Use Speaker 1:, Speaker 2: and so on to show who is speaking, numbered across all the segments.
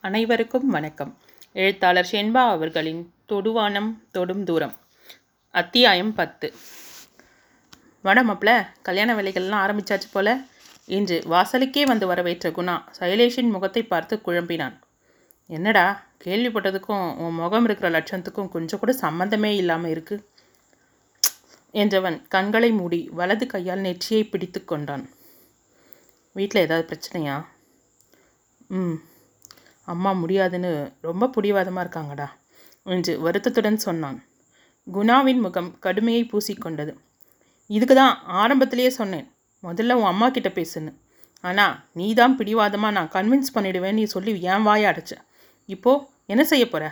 Speaker 1: அனைவருக்கும் வணக்கம். எழுத்தாளர் ஷென்பா அவர்களின் தொடுவானம் தொடும் தூரம் அத்தியாயம் பத்து. வடமப்பில் கல்யாண வேலைகள்லாம் ஆரம்பிச்சாச்சு போல. இன்று வாசலுக்கே வந்து வரவேற்ற குணா சைலேஷின் முகத்தை பார்த்து குழம்பினான். என்னடா கேள்விப்பட்டதுக்கும் உன் முகம் இருக்கிற லட்சணத்துக்கும் கொஞ்சம் கூட சம்மந்தமே இல்லாமல் இருக்கு. என்றவன் கண்களை மூடி வலது கையால் நெற்றியை பிடித்து கொண்டான். வீட்டில் ஏதாவது பிரச்சனையா? ம். அம்மா முடியாதுன்னு ரொம்ப பிடிவாதமாக இருக்காங்கடா என்று வருத்தத்துடன் சொன்னான். குணாவின் முகம் கடுமையை பூசிக்கொண்டது. இதுக்கு தான் ஆரம்பத்திலேயே சொன்னேன். முதல்ல உன் அம்மா கிட்ட பேசுன்னு. ஆனால் நீ தான் பிடிவாதமாக நான் கன்வின்ஸ் பண்ணிடுவேன் நீ சொல்லி ஏன் வாய அடைச்ச. இப்போது என்ன செய்ய போகிற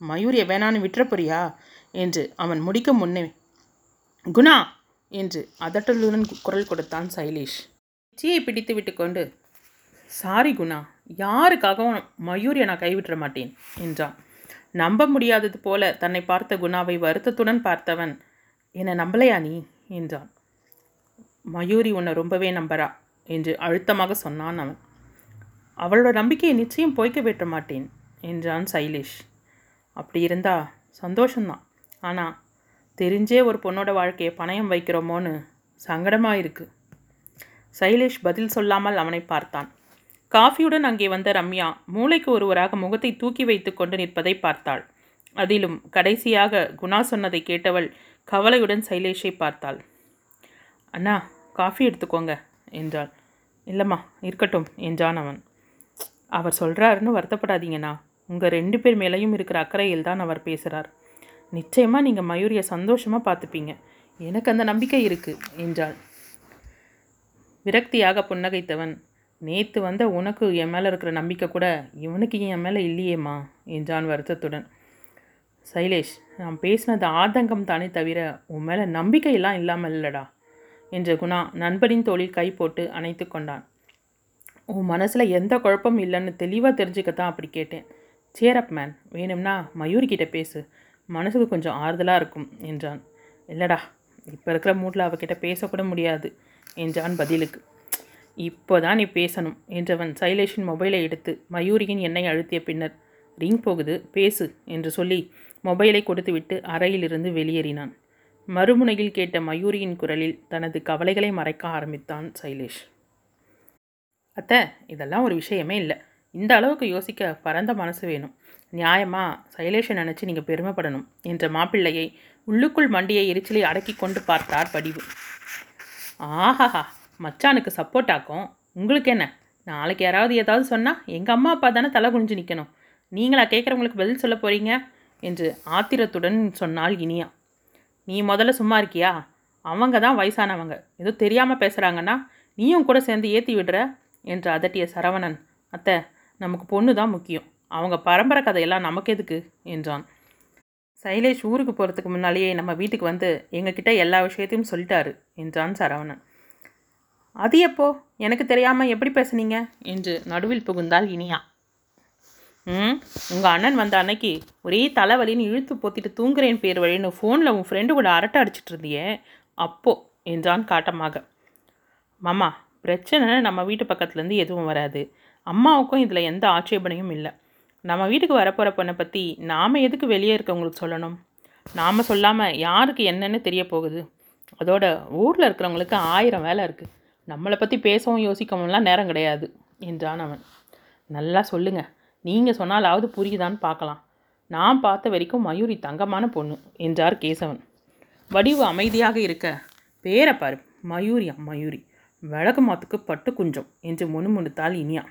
Speaker 1: மயூரியை வேணான்னு விட்டுற போறியா? என்று அவன் முடிக்க முன்னே குணா என்று அதட்டலுடன் குரல் கொடுத்தான் சைலேஷ். சீயை பிடித்து விட்டு கொண்டு சாரி குணா யாருக்காகவும் மயூரியை நான் கைவிட்டுற மாட்டேன் என்றான். நம்ப முடியாதது போல தன்னை பார்த்த குணாவை வருத்தத்துடன் பார்த்தவன் என்னை நம்பலையா நீ? என்றான். மயூரி உன்னை ரொம்பவே நம்பறா என்று அழுத்தமாக சொன்னான் அவன். அவளோட நம்பிக்கையை நிச்சயம் பொய்க்க விட்ட மாட்டேன் என்றான் சைலேஷ். அப்படி இருந்தா சந்தோஷம்தான். ஆனால் தெரிஞ்சே ஒரு பொண்ணோட வாழ்க்கையை பணயம் வைக்கிறோமோன்னு சங்கடமாக இருக்கு. சைலேஷ் பதில் சொல்லாமல் அவனை பார்த்தான். காஃபியுடன் அங்கே வந்த ரம்யா மூளைக்கு ஒருவராக முகத்தை தூக்கி வைத்து கொண்டு நிற்பதை பார்த்தாள். அதிலும் கடைசியாக குணா சொன்னதை கேட்டவள் கவலையுடன் சைலேஷை பார்த்தாள். அண்ணா காஃபி எடுத்துக்கோங்க என்றாள். இல்லைம்மா இருக்கட்டும் என்றான் அவன். அவர் சொல்கிறாருன்னு வருத்தப்படாதீங்கண்ணா. உங்கள் ரெண்டு பேர் மேலேயும் இருக்கிற அக்கறையில் தான் அவர் பேசுகிறார் நிச்சயமாக நீங்கள் மயூரியை சந்தோஷமாக பார்த்துப்பீங்க. எனக்கு அந்த நம்பிக்கை இருக்குது என்றாள். விரக்தியாக புன்னகைத்தவன் நேற்று வந்த உனக்கு என் மேலே இருக்கிற நம்பிக்கை கூட இவனுக்கு என் மேலே இல்லையேம்மா என்றான் வருத்தத்துடன். சைலேஷ் நான் பேசினது ஆதங்கம் தானே தவிர உன் மேலே நம்பிக்கையெல்லாம் இல்லாமல் இல்லடா என்ற குணா நண்பனின் தோளில் கை போட்டு அணைத்து கொண்டான். உன் மனசில் எந்த குழப்பமும் இல்லைன்னு தெளிவாக தெரிஞ்சுக்கத்தான் அப்படி கேட்டேன். சேரப் மேன் வேணும்னா மயூரிக்கிட்ட பேசு. மனசுக்கு கொஞ்சம் ஆறுதலாக இருக்கும் என்றான். இல்லைடா இப்போ இருக்கிற மூட்டில் அவகிட்ட பேசக்கூட முடியாது என்றான் பதிலுக்கு. இப்போ தான் நீ பேசணும் என்றவன் சைலேஷின் மொபைலை எடுத்து மயூரியின் எண்ணெய் அழுத்திய பின்னர் ரிங் போகுது பேசு என்று சொல்லி மொபைலை கொடுத்துவிட்டு அறையிலிருந்து வெளியேறினான். மறுமுனையில் கேட்ட மயூரியின் குரலில் தனது கவலைகளை மறைக்க ஆரம்பித்தான் சைலேஷ். அத்தை இதெல்லாம் ஒரு விஷயமே இல்லை. இந்த அளவுக்கு யோசிக்க பரந்த மனசு வேணும். நியாயமா சைலேஷை நினச்சி நீங்கள் பெருமைப்படணும் என்ற மாப்பிள்ளையை உள்ளுக்குள் மண்டியை எரிச்சலை அடக்கி கொண்டு பார்த்தார் படிவு ஆஹாஹா! மச்சானுக்கு சப்போர்ட் ஆக்கும். உங்களுக்கு என்ன? நாளைக்கு யாராவது ஏதாவது சொன்னால் எங்கள் அம்மா அப்பா தானே தலை குனிஞ்சு நிற்கணும் நீங்களா கேட்குறவங்களுக்கு பதில் சொல்ல போகிறீங்க என்று ஆத்திரத்துடன் சொன்னாள் இனியா. நீ முதல்ல சும்மா இருக்கியா? அவங்க தான் வயசானவங்க. ஏதோ தெரியாமல் பேசுகிறாங்கன்னா நீயும் கூட சேர்ந்து ஏற்றி விடுற என்று அதட்டிய சரவணன். அத்தை நமக்கு பொண்ணு தான் முக்கியம். அவங்க பரம்பரை கதையெல்லாம் நமக்கு எதுக்கு? என்றான். சைலேஷ் ஊருக்கு போகிறதுக்கு முன்னாலேயே நம்ம வீட்டுக்கு வந்து எங்ககிட்ட எல்லா விஷயத்தையும் சொல்லிட்டாரு என்றான் சரவணன். அது எப்போ? எனக்கு தெரியாமல் எப்படி பேசுனீங்க? என்று நடுவில் புகுந்தாள் இனியா. ம் உங்கள் அண்ணன் வந்த அன்னைக்கு ஒரே தலைவலின்னு இழுத்து போத்திட்டு தூங்குறேன் பேர் வழின்னு ஃபோனில் உன் ஃப்ரெண்டு கூட அரட்டை அடிச்சிட்டு இருந்தியே. அப்போ என்றான் காட்டமாக. மாமா பிரச்சனை நம்ம வீட்டு பக்கத்துலேருந்து எதுவும் வராது. அம்மாவுக்கும் இதில் எந்த ஆட்சேபனையும் இல்லை. நம்ம வீட்டுக்கு வரப்போகிற பொண்ணை பற்றி நாம் எதுக்கு வெளியே இருக்கவங்களுக்கு சொல்லணும்? நாம் சொல்லாமல் யாருக்கு என்னென்னு தெரிய போகுது. அதோட ஊரில் இருக்கிறவங்களுக்கு ஆயிரம் வேலை இருக்குது நம்மளை பற்றி பேசவும் யோசிக்கவும்லாம் நேரம் கிடையாது என்றான் அவன். நல்லா சொல்லுங்கள் நீங்கள் சொன்னாலாவது புரியுதான்னு பார்க்கலாம். நான் பார்த்த வரைக்கும் மயூரி தங்கமான பொண்ணு என்றார் கேசவன். வடிவு அமைதியாக இருக்க பேரை பாரு மயூரியா மயூரி. விளக்கு மாத்துக்கு பட்டு குஞ்சம் என்று முணுமுணுத்தாள் இனியா.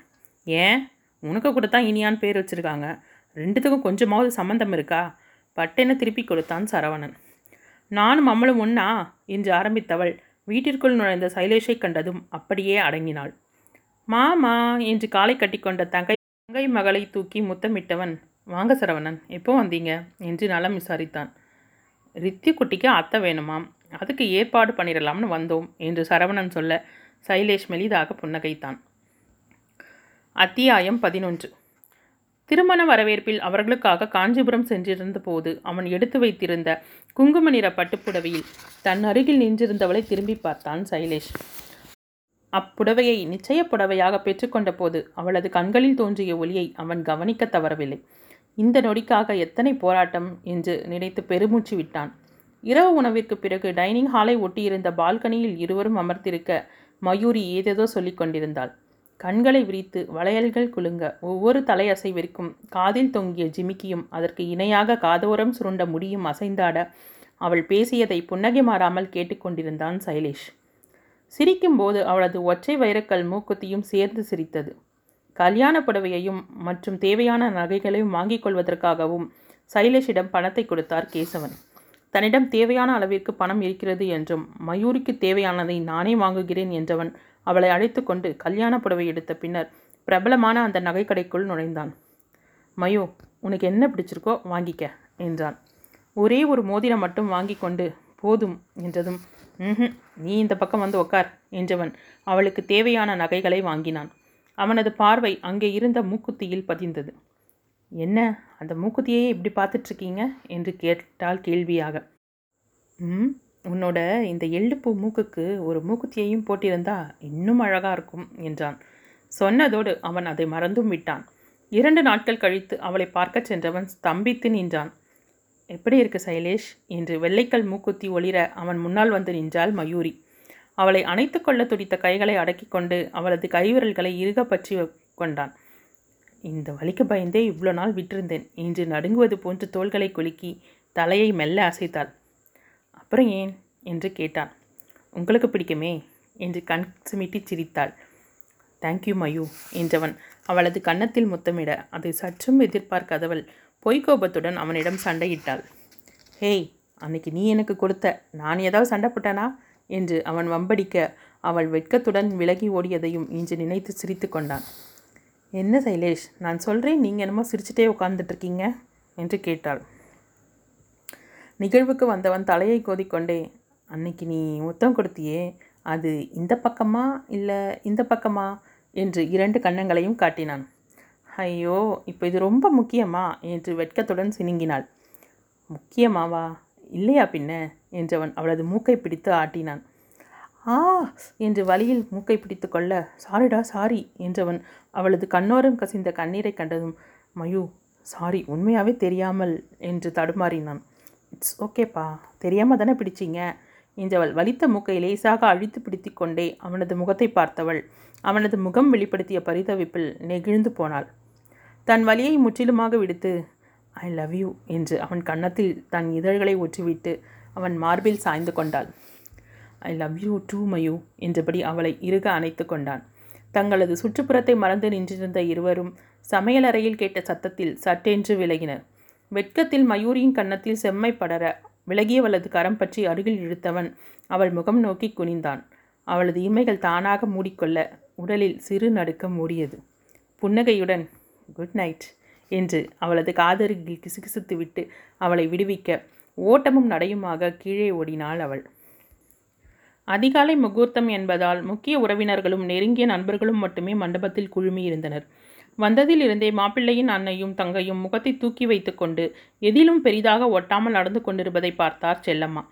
Speaker 1: ஏன்? உனக்கு கூட தான் இனியான்னு பேர் வச்சுருக்காங்க. ரெண்டுத்துக்கும் கொஞ்சமாவது சம்மந்தம் இருக்கா? பட்டென திருப்பி கொடுத்தான் சரவணன். நானும் அம்மளும் ஒன்னா என்று ஆரம்பித்தவள். வீட்டிற்குள் நுழைந்த சைலேஷை கண்டதும் அப்படியே அடங்கினாள். மாமா என்று காலை கட்டிக்கொண்ட தங்கை தங்கை மகளை தூக்கி முத்தமிட்டவன் வாங்க சரவணன் எப்போ வந்தீங்க? என்று நலம் விசாரித்தான். ரித்தி குட்டிக்கு அத்தை வேணுமாம் அதுக்கு ஏற்பாடு பண்ணிடலாம்னு வந்தோம் என்று சரவணன் சொல்ல சைலேஷ் மெலிதாக புன்னகைத்தான். அத்தியாயம் பதினொன்று. திருமண வரவேற்பில் அவர்களுக்காக காஞ்சிபுரம் சென்றிருந்த போது அவன் எடுத்து வைத்திருந்த குங்கும நிற பட்டுப்புடவையில் தன் அருகில் நின்றிருந்தவளை திரும்பி பார்த்தான் சைலேஷ். அப்புடவையை நிச்சய புடவையாக பெற்றுக்கொண்ட போது அவளது கண்களில் தோன்றிய ஒளியை அவன் கவனிக்க தவறவில்லை. இந்த நொடிக்காக எத்தனை போராட்டம் என்று நினைத்து பெருமூச்சு விட்டான். இரவு உணவிற்கு பிறகு டைனிங் ஹாலை ஒட்டியிருந்த பால்கனியில் இருவரும் அமர்த்திருக்க மயூரி ஏதேதோ சொல்லிக் கொண்டிருந்தாள். கண்களை விரித்து வளையல்கள் குலுங்க ஒவ்வொரு தலையசைவிற்கும் காதில் தொங்கிய ஜிமிக்கியும் அதற்கு இணையாக காதோரம் சுருண்ட முடியும் அசைந்தாட அவள் பேசியதை புன்னகை மாறாமல் கேட்டுக்கொண்டிருந்தான் சைலேஷ். சிரிக்கும்போது அவளது ஒற்றை வைரக்கல் மூக்குத்தியும் சேர்ந்து சிரித்தது. கல்யாண புடவையையும் மற்றும் தேவையான நகைகளையும் வாங்கிக் கொள்வதற்காகவும் சைலேஷிடம் பணத்தை கொடுத்தார் கேசவன். தன்னிடம் தேவையான அளவிற்கு பணம் இருக்கிறது என்றும் மயூரிக்கு தேவையானதை நானே வாங்குகிறேன் என்றவன் அவளை அழைத்து கொண்டு கல்யாண புடவை எடுத்த பின்னர் பிரபலமான அந்த நகைக்கடைக்குள் நுழைந்தான். மயோ உனக்கு என்ன பிடிச்சிருக்கோ வாங்கிக்க என்றான். ஒரே ஒரு மோதிரம் மட்டும் வாங்கி கொண்டு போதும் என்றதும். ம் நீ இந்த பக்கம் வந்து உக்கார் என்றவன் அவளுக்கு தேவையான நகைகளை வாங்கினான். அவனது பார்வை அங்கே இருந்த மூக்குத்தியில் பதிந்தது. என்ன அந்த மூக்குத்தியே இப்படி பார்த்துட்ருக்கீங்க என்று கேட்டால் கேள்வியாக. ம்? உன்னோட இந்த எள்ளுப்பூ மூக்குக்கு ஒரு மூக்குத்தியையும் போட்டிருந்தா இன்னும் அழகாக இருக்கும் என்றான். சொன்னதோடு அவன் அதை மறந்தும் விட்டான். இரண்டு நாட்கள் கழித்து அவளை பார்க்கச் சென்றவன் ஸ்தம்பித்து நின்றான். எப்படி இருக்கு சைலேஷ்? என்று வெள்ளைக்கல் மூக்குத்தி ஒளிர அவன் முன்னால் வந்து நின்றாள் மயூரி. அவளை அணைத்து கொள்ள துடித்த கைகளை அடக்கி கொண்டு அவளது கைவிரல்களை இறுக பற்றி கொண்டான். இந்த வலிக்கு பயந்தே இவ்வளோ நாள் விட்டிருந்தேன் இன்று நடுங்குவது போன்று தோள்களை குலுக்கி தலையை மெல்ல அசைத்தாள். அப்புறம் ஏன் என்று கேட்டான். உங்களுக்கு பிடிக்குமே? என்று கண் சிமிட்டி சிரித்தாள். தேங்க்யூ மயூ என்றவன். அவளது கன்னத்தில் முத்தமிட அதை சற்றும் எதிர்பார்க்காதவள் பொய்கோபத்துடன் அவனிடம் சண்டையிட்டாள். ஹேய் அன்னைக்கு நீ எனக்கு கொடுத்த நான் ஏதாவது சண்டை போட்டேனா? என்று அவன் வம்படிக்க அவள் வெட்கத்துடன் விலகி ஓடியதையும் இன்று நினைத்து சிரித்து கொண்டான். என்ன சைலேஷ் நான் சொல்கிறேன் நீங்கள் என்னமோ சிரிச்சிட்டே உட்காந்துட்ருக்கீங்க என்று கேட்டாள். நிகழ்வுக்கு வந்தவன் தலையை கோதிக்கொண்டே அன்னைக்கு நீ முத்தம் கொடுத்தியே அது இந்த பக்கமா இல்லை இந்த பக்கமா? என்று இரண்டு கன்னங்களையும் காட்டினான். ஐயோ இப்போ இது ரொம்ப முக்கியமா? என்று வெட்கத்துடன் சினுங்கினாள். முக்கியமாவா? இல்லையா பின்ன? என்றவன் அவளது மூக்கை பிடித்து ஆட்டினான். ஆ! என்று வழியில் மூக்கை பிடித்து கொள்ள சாரிடா சாரி என்றவன் அவளது கண்ணோரம் கசிந்த கண்ணீரை கண்டதும் மயு சாரி உண்மையாகவே தெரியாமல் என்று தடுமாறினான். இட்ஸ் ஓகேப்பா தெரியாமல் தானே பிடிச்சிங்க? என்றவள் வலித்த மூக்கை லேசாக அழித்து பிடித்து கொண்டே அவனது முகத்தை பார்த்தவள் அவனது முகம் வெளிப்படுத்திய பரிதவிப்பில் நெகிழ்ந்து போனாள். தன் வலியை முற்றிலுமாக விடுத்து ஐ லவ் யூ என்று அவன் கன்னத்தில் தன் இதழ்களை ஒற்றிவிட்டு அவன் மார்பில் சாய்ந்து கொண்டாள். I love you too Mayu என்றபடி அவளை இறுக அணைத்து கொண்டான். தங்களது சுற்றுப்புறத்தை மறந்து நின்றிருந்த இருவரும் சமையலறையில் கேட்ட சத்தத்தில் சட்டென்று விலகினர். வெட்கத்தில் மயூரியின் கன்னத்தில் செம்மை படர விலகியவளது கரம் பற்றி அருகில் இழுத்தவன் அவள் முகம் நோக்கி குனிந்தான். அவளது இமைகள் தானாக மூடிக்கொள்ள உடலில் சிறு நடுக்கம் மூடியது. புன்னகையுடன் குட் நைட் என்று அவளது காதருகில் கிசுகிசுத்து விட்டு அவளை விடுவிக்க ஓட்டமும் நடையுமாக கீழே ஓடினாள் அவள். அதிகாலை முகூர்த்தம் என்பதால் முக்கிய உறவினர்களும் நெருங்கிய நண்பர்களும் மட்டுமே மண்டபத்தில் குழுமியிருந்தனர். வந்ததில் இருந்தே மாப்பிள்ளையின் அன்னையும் தங்கையும் முகத்தை தூக்கி வைத்துக்கொண்டு எதிலும் பெரிதாக ஒட்டாமல் நடந்து கொண்டிருப்பதை பார்த்தார் செல்லம்மா.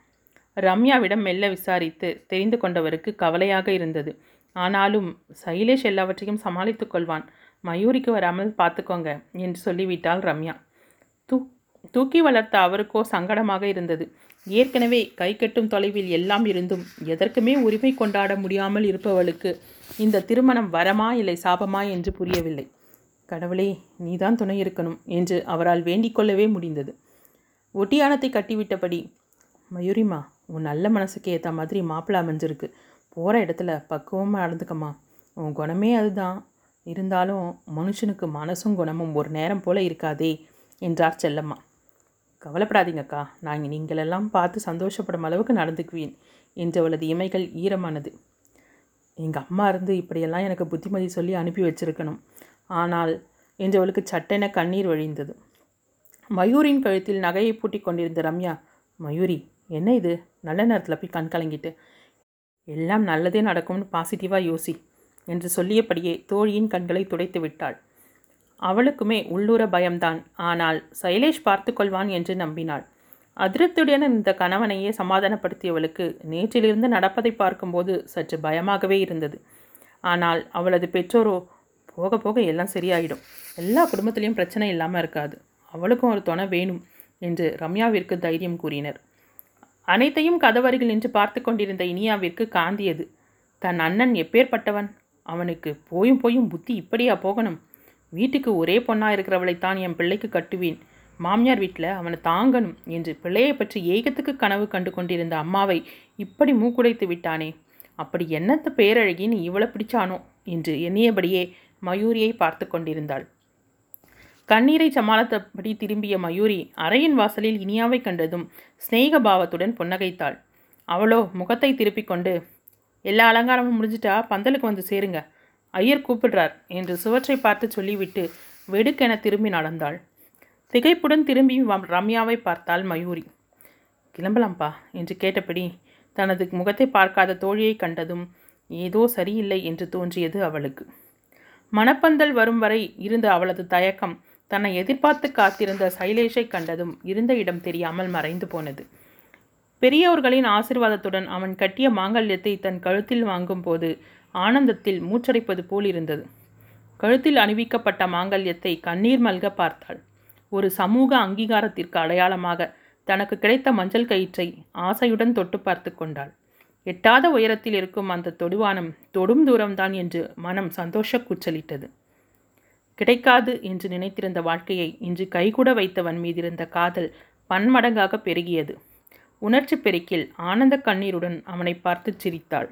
Speaker 1: ரம்யாவிடம் மெல்ல விசாரித்து தெரிந்து கொண்டவருக்கு கவலையாக இருந்தது. ஆனாலும் சைலேஷ் எல்லாவற்றையும் சமாளித்து கொள்வான். மயூரிக்கு வராமல் பார்த்துக்கோங்க என்று சொல்லிவிட்டாள் ரம்யா. தூ தூக்கி வளர்த்த அவருக்கோ சங்கடமாக இருந்தது. ஏற்கனவே கை கட்டும் தொலைவில் எல்லாம் இருந்தும் எதற்குமே உரிமை கொண்டாட முடியாமல் இருப்பவளுக்கு இந்த திருமணம் வரமா இல்லை சாபமா என்று புரியவில்லை. கடவுளே நீதான் துணை இருக்கணும் என்று அவரால் வேண்டிக் கொள்ளவே முடிந்தது. ஒட்டியானத்தை கட்டிவிட்டபடி மயூரிமா உன் நல்ல மனசுக்கு ஏற்ற மாதிரி மாப்பிள்ளை அமைஞ்சிருக்கு. போகிற இடத்துல பக்குவமாக நடந்துக்கம்மா. உன் குணமே அதுதான். இருந்தாலும் மனுஷனுக்கு மனசும் குணமும் ஒரு நேரம் போல இருக்காதே என்றார் செல்லம்மா. கவலைப்படாதீங்கக்கா. நான் நீங்களெல்லாம் பார்த்து சந்தோஷப்படும் அளவுக்கு நடந்துக்குவேன் என்றவளது இமைகள் ஈரமானது. எங்கள் அம்மா இருந்து இப்படியெல்லாம் எனக்கு புத்திமதி சொல்லி அனுப்பி வச்சிருக்கணும். ஆனால் என்று அவளுக்கு சட்டென கண்ணீர் வழிந்தது. மயூரின் கழுத்தில் நகையை பூட்டி கொண்டிருந்த ரம்யா மயூரி என்ன இது? நல்ல நேரத்தில் போய் கண் கலங்கிட்டு. எல்லாம் நல்லதே நடக்கும்னு பாசிட்டிவாக யோசி என்று சொல்லியபடியே தோழியின் கண்களை துடைத்து விட்டாள். அவளுக்குமே உள்ளூர பயம்தான். ஆனால் சைலேஷ் பார்த்து கொள்வான் என்று நம்பினாள். அதிருப்தியுடன் இந்த கணவனையே சமாதானப்படுத்தியவளுக்கு நேற்றிலிருந்து நடப்பதை பார்க்கும்போது சற்று பயமாகவே இருந்தது. ஆனால் அவளது பெற்றோரோ போக போக எல்லாம் சரியாயிடும். எல்லா குடும்பத்திலையும் பிரச்சனை இல்லாமல் இருக்காது. அவளுக்கும் ஒரு துணை வேணும் என்று ரம்யாவிற்கு தைரியம் கூறினர். அனைத்தையும் கதவருகில் நின்று பார்த்து கொண்டிருந்த இனியாவிற்கு காந்தியது தன் அண்ணன் எப்பேற்பட்டவன்? அவனுக்கு போயும் போயும் புத்தி இப்படியா போகணும்? வீட்டுக்கு ஒரே பொண்ணாக இருக்கிறவளைத்தான் என் பிள்ளைக்கு கட்டுவேன். மாமியார் வீட்டில் அவனை தாங்கணும் என்று பிள்ளையை பற்றி ஏகத்துக்கு கனவு கண்டு கொண்டிருந்த அம்மாவை இப்படி மூக்குடைத்து விட்டானே. அப்படி என்னத்த பேரழகின்னு இவளை பிடிச்சானோ? என்று எண்ணியபடியே மயூரியை பார்த்து கொண்டிருந்தாள். கண்ணீரை சமாளத்தபடி திரும்பிய மயூரி அறையின் வாசலில் இனியாவை கண்டதும் சிநேக பாவத்துடன் புன்னகைத்தாள். அவளோ முகத்தை திருப்பிக் கொண்டு எல்லா அலங்காரமும் முடிஞ்சிட்டா பந்தலுக்கு வந்து சேருங்க. ஐயர் கூப்பிடுறார் என்று சுவற்றை பார்த்து சொல்லிவிட்டு வெடுக்கென திரும்பி நடந்தாள். திகைப்புடன் திரும்பி ரம்யாவை பார்த்தாள் மயூரி. கிளம்பலாம்ப்பா என்று கேட்டபடி தனது முகத்தை பார்க்காத தோழியை கண்டதும் ஏதோ சரியில்லை என்று தோன்றியது அவளுக்கு. மணப்பந்தல் வரும் வரை இருந்த அவளது தயக்கம் தன்னை எதிர்பார்த்து காத்திருந்த சைலேஷை கண்டதும் இருந்த இடம் தெரியாமல் மறைந்து போனது. பெரியோர்களின் ஆசிர்வாதத்துடன் அவன் கட்டிய மாங்கல்யத்தை தன் கழுத்தில் வாங்கும் போது ஆனந்தத்தில் மூச்சடைப்பது போல் இருந்தது. கழுத்தில் அணிவிக்கப்பட்ட மாங்கல்யத்தை கண்ணீர் மல்க பார்த்தாள். ஒரு சமூக அங்கீகாரத்திற்கு அடையாளமாக தனக்கு கிடைத்த மஞ்சள் கயிற்றை ஆசையுடன் தொட்டு பார்த்து கொண்டாள். எட்டாத உயரத்தில் இருக்கும் அந்த தொடுவானம் தொடும் தூரம்தான் என்று மனம் சந்தோஷ கூச்சலிட்டது. கிடைக்காது என்று நினைத்திருந்த வாழ்க்கையை இன்று கைகூட வைத்தவன் மீதிருந்த காதல் பன்மடங்காக பெருகியது. உணர்ச்சி பெருக்கில் ஆனந்த கண்ணீருடன் அவனை பார்த்து சிரித்தாள்.